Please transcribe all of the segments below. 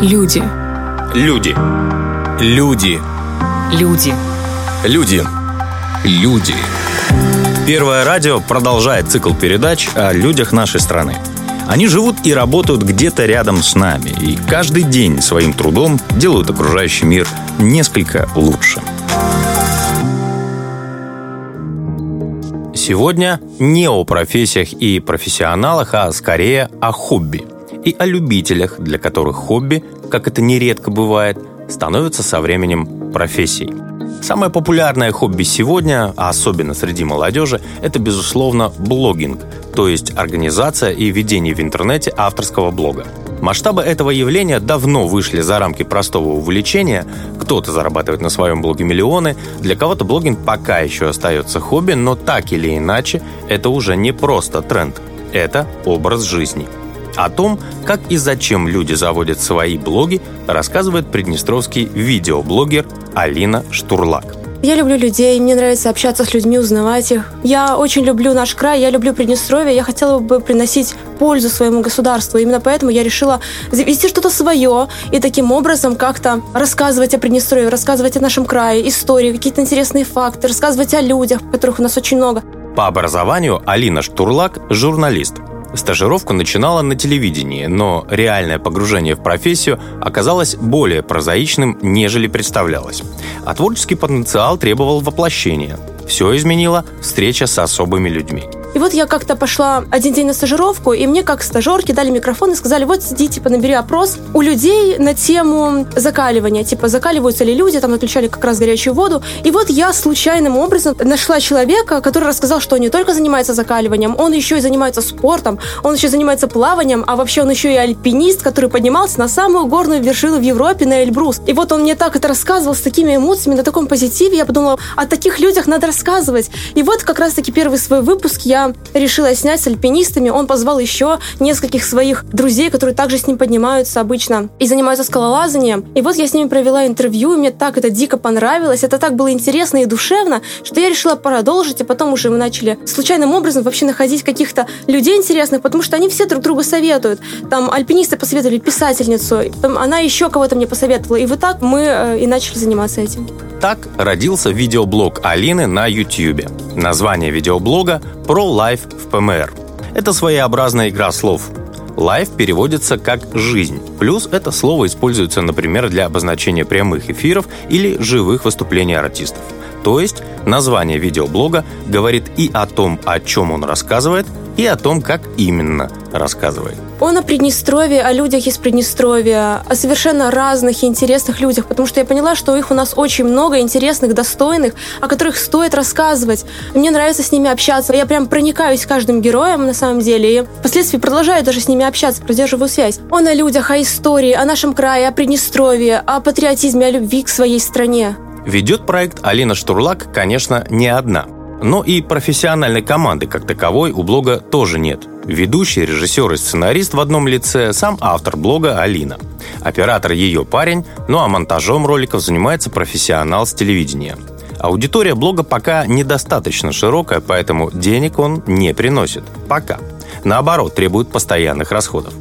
Люди. Люди. Люди. Люди. Люди. Люди. Первое радио продолжает цикл передач о людях нашей страны. Они живут и работают где-то рядом с нами, и каждый день своим трудом делают окружающий мир несколько лучше. Сегодня не о профессиях и профессионалах, а скорее о хобби. И о любителях, для которых хобби, как это нередко бывает, становится со временем профессией. Самое популярное хобби сегодня, а особенно среди молодежи, это, безусловно, блогинг, то есть организация и ведение в интернете авторского блога. Масштабы этого явления давно вышли за рамки простого увлечения. Кто-то зарабатывает на своем блоге миллионы, для кого-то блогинг пока еще остается хобби, но так или иначе это уже не просто тренд, это образ жизни. О том, как и зачем люди заводят свои блоги, рассказывает приднестровский видеоблогер Алина Штурлак. Я люблю людей, мне нравится общаться с людьми, узнавать их. Я очень люблю наш край, я люблю Приднестровье, я хотела бы приносить пользу своему государству. Именно поэтому я решила завести что-то свое и таким образом как-то рассказывать о Приднестровье, рассказывать о нашем крае, истории, какие-то интересные факты, рассказывать о людях, которых у нас очень много. По образованию Алина Штурлак – журналист – Стажировку начинала на телевидении, но реальное погружение в профессию оказалось более прозаичным, нежели представлялось. А творческий потенциал требовал воплощения. Все изменила встреча с особыми людьми. И вот я как-то пошла один день на стажировку, и мне как стажерке дали микрофон и сказали, вот сиди, типа, набери опрос у людей на тему закаливания. Типа, закаливаются ли люди, там отключали как раз горячую воду. И вот я случайным образом нашла человека, который рассказал, что он не только занимается закаливанием, он еще и занимается спортом, он еще занимается плаванием, а вообще он еще и альпинист, который поднимался на самую горную вершину в Европе, на Эльбрус. И вот он мне так это рассказывал с такими эмоциями, на таком позитиве. Я подумала, о таких людях надо рассказывать. И вот как раз-таки первый свой выпуск я решила снять с альпинистами. Он позвал еще нескольких своих друзей, которые также с ним поднимаются обычно и занимаются скалолазанием. И вот я с ними провела интервью, и мне так это дико понравилось. Это так было интересно и душевно, что я решила продолжить, и потом уже мы начали случайным образом вообще находить каких-то людей интересных, потому что они все друг другу советуют. Там альпинисты посоветовали писательницу, там она еще кого-то мне посоветовала. И вот так мы э, и начали заниматься этим. Так родился видеоблог Алины на YouTube. Название видеоблога «Про life в ПМР». Это своеобразная игра слов. Life переводится как «жизнь». Плюс это слово используется, например, для обозначения прямых эфиров или живых выступлений артистов. То есть название видеоблога говорит и о том, о чем он рассказывает, и о том, как именно рассказывает. Он о Приднестровье, о людях из Приднестровья, о совершенно разных и интересных людях, потому что я поняла, что их у нас очень много интересных, достойных, о которых стоит рассказывать. Мне нравится с ними общаться. Я прям проникаюсь каждым героем на самом деле, и впоследствии продолжаю даже с ними общаться, продерживаю связь. Он о людях, о истории, о нашем крае, о Приднестровье, о патриотизме, о любви к своей стране. Ведет проект Алина Штурлак, конечно, не одна – но и профессиональной команды как таковой у блога тоже нет. Ведущий, режиссер и сценарист в одном лице – сам автор блога Алина. Оператор ее парень, ну а монтажом роликов занимается профессионал с телевидения. Аудитория блога пока недостаточно широкая, поэтому денег он не приносит. Пока. Наоборот, требует постоянных расходов.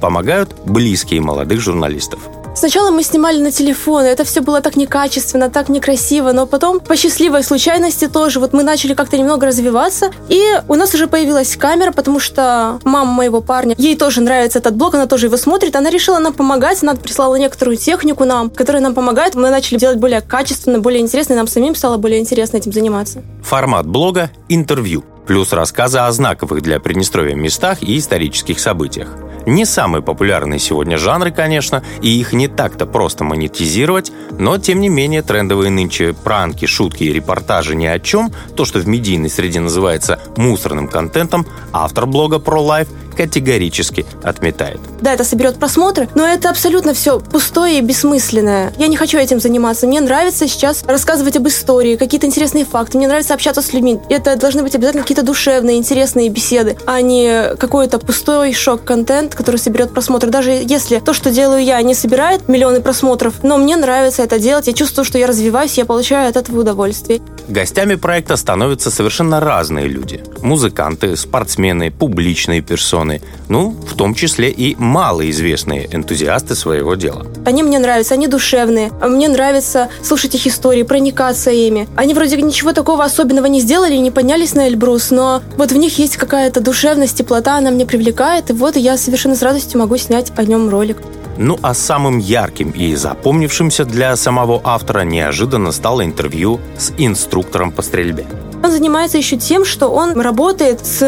Помогают близкие молодых журналистов – Сначала мы снимали на телефон, и это все было так некачественно, так некрасиво, но потом по счастливой случайности тоже вот мы начали как-то немного развиваться, и у нас уже появилась камера, потому что мама моего парня, ей тоже нравится этот блог, она тоже его смотрит, она решила нам помогать, она прислала некоторую технику нам, которая нам помогает, мы начали делать более качественно, более интересно, и нам самим стало более интересно этим заниматься. Формат блога – интервью, плюс рассказы о знаковых для Приднестровья местах и исторических событиях. Не самые популярные сегодня жанры, конечно, и их не так-то просто монетизировать, но тем не менее трендовые нынче пранки, шутки и репортажи ни о чем, то, что в медийной среде называется мусорным контентом, автор блога ProLife категорически отметает. Да, это соберет просмотры, но это абсолютно все пустое и бессмысленное. Я не хочу этим заниматься. Мне нравится сейчас рассказывать об истории, какие-то интересные факты. Мне нравится общаться с людьми. Это должны быть обязательно какие-то душевные, интересные беседы, а не какой-то пустой шок-контент, который соберет просмотры. Даже если то, что делаю я, не собирает миллионы просмотров, но мне нравится это делать. Я чувствую, что я развиваюсь, я получаю от этого удовольствие. Гостями проекта становятся совершенно разные люди. Музыканты, спортсмены, публичные персоны, профессионы, ну, в том числе и малоизвестные энтузиасты своего дела. Они мне нравятся, они душевные. Мне нравится слушать их истории, проникаться ими. Они вроде ничего такого особенного не сделали не поднялись на Эльбрус, но вот в них есть какая-то душевность, теплота, она меня привлекает, и вот я совершенно с радостью могу снять о нем ролик. Ну а самым ярким и запомнившимся для самого автора неожиданно стало интервью с инструктором по стрельбе. Он занимается еще тем, что он работает с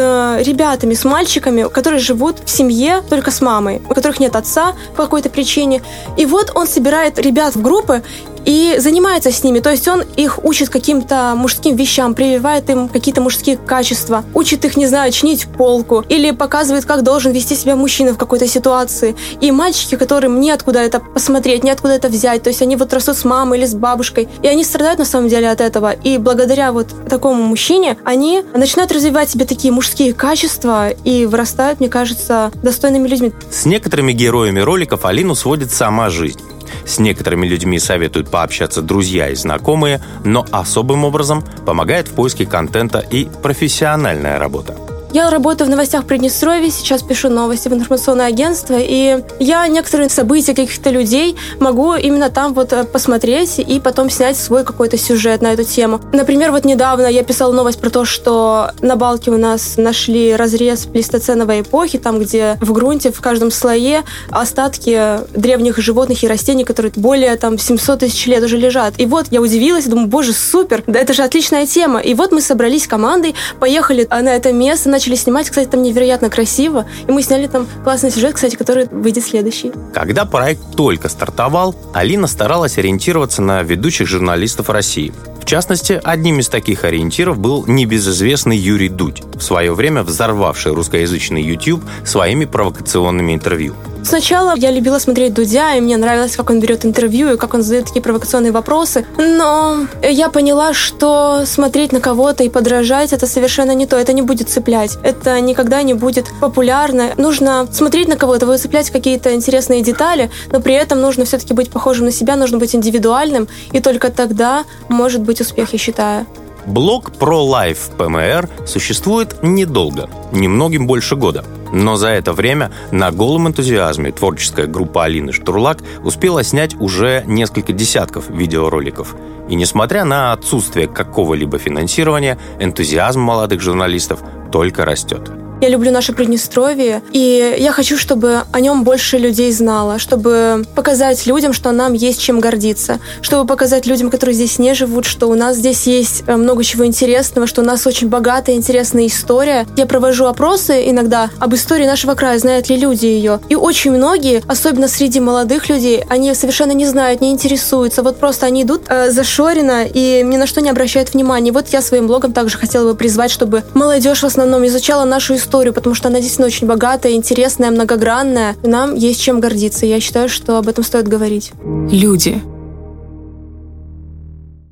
ребятами, с мальчиками, которые живут в семье только с мамой, у которых нет отца по какой-то причине. И вот он собирает ребят в группы и занимается с ними. То есть он их учит каким-то мужским вещам, прививает им какие-то мужские качества, учит их, не знаю, чинить полку или показывает, как должен вести себя мужчина в какой-то ситуации. И мальчики, которым неоткуда это посмотреть, неоткуда это взять, то есть они вот растут с мамой или с бабушкой, и они страдают на самом деле от этого. И благодаря вот такому мужчине они начинают развивать себе такие мужские качества и вырастают, мне кажется, достойными людьми. С некоторыми героями роликов Алину сводит сама жизнь. С некоторыми людьми советуют пообщаться друзья и знакомые, но особым образом помогает в поиске контента и профессиональная работа. Я работаю в новостях Приднестровья, сейчас пишу новости в информационное агентство, и я некоторые события каких-то людей могу именно там вот э, посмотреть и потом снять свой какой-то сюжет на эту тему. Например, вот недавно я писала новость про то, что на Балке у нас нашли разрез плейстоценовой эпохи, там, где в грунте в каждом слое остатки древних животных и растений, которые более там 700 тысяч лет уже лежат. И вот я удивилась, думаю, боже, супер, да это же отличная тема. И вот мы собрались командой, поехали на это место, начали снимать. Кстати, там невероятно красиво. И мы сняли там классный сюжет, кстати, который выйдет следующий. Когда проект только стартовал, Алина старалась ориентироваться на ведущих журналистов России. В частности, одним из таких ориентиров был небезызвестный Юрий Дудь, в свое время взорвавший русскоязычный YouTube своими провокационными интервью. Сначала я любила смотреть Дудя, и мне нравилось, как он берет интервью и как он задает такие провокационные вопросы. Но я поняла, что смотреть на кого-то и подражать это совершенно не то. Это не будет цеплять. Это никогда не будет популярно. Нужно смотреть на кого-то, выцеплять какие-то интересные детали, но при этом нужно все-таки быть похожим на себя, нужно быть индивидуальным, и только тогда может быть успех, я считаю. Блог про Life ПМР существует недолго, немногим больше года. Но за это время на голом энтузиазме творческая группа Алины Штурлак успела снять уже несколько десятков видеороликов. И несмотря на отсутствие какого-либо финансирования, энтузиазм молодых журналистов только растет. Я люблю наше Приднестровье, и я хочу, чтобы о нем больше людей знало, чтобы показать людям, что нам есть чем гордиться, чтобы показать людям, которые здесь не живут, что у нас здесь есть э, много чего интересного, что у нас очень богатая, интересная история. Я провожу опросы иногда об истории нашего края, знают ли люди ее. И очень многие, особенно среди молодых людей, они совершенно не знают, не интересуются. Вот просто они идут э, зашоренно и ни на что не обращают внимания. Вот я своим блогом также хотела бы призвать, чтобы молодежь в основном изучала нашу историю, историю, потому что она действительно очень богатая, интересная, многогранная. Нам есть чем гордиться. Я считаю, что об этом стоит говорить. Люди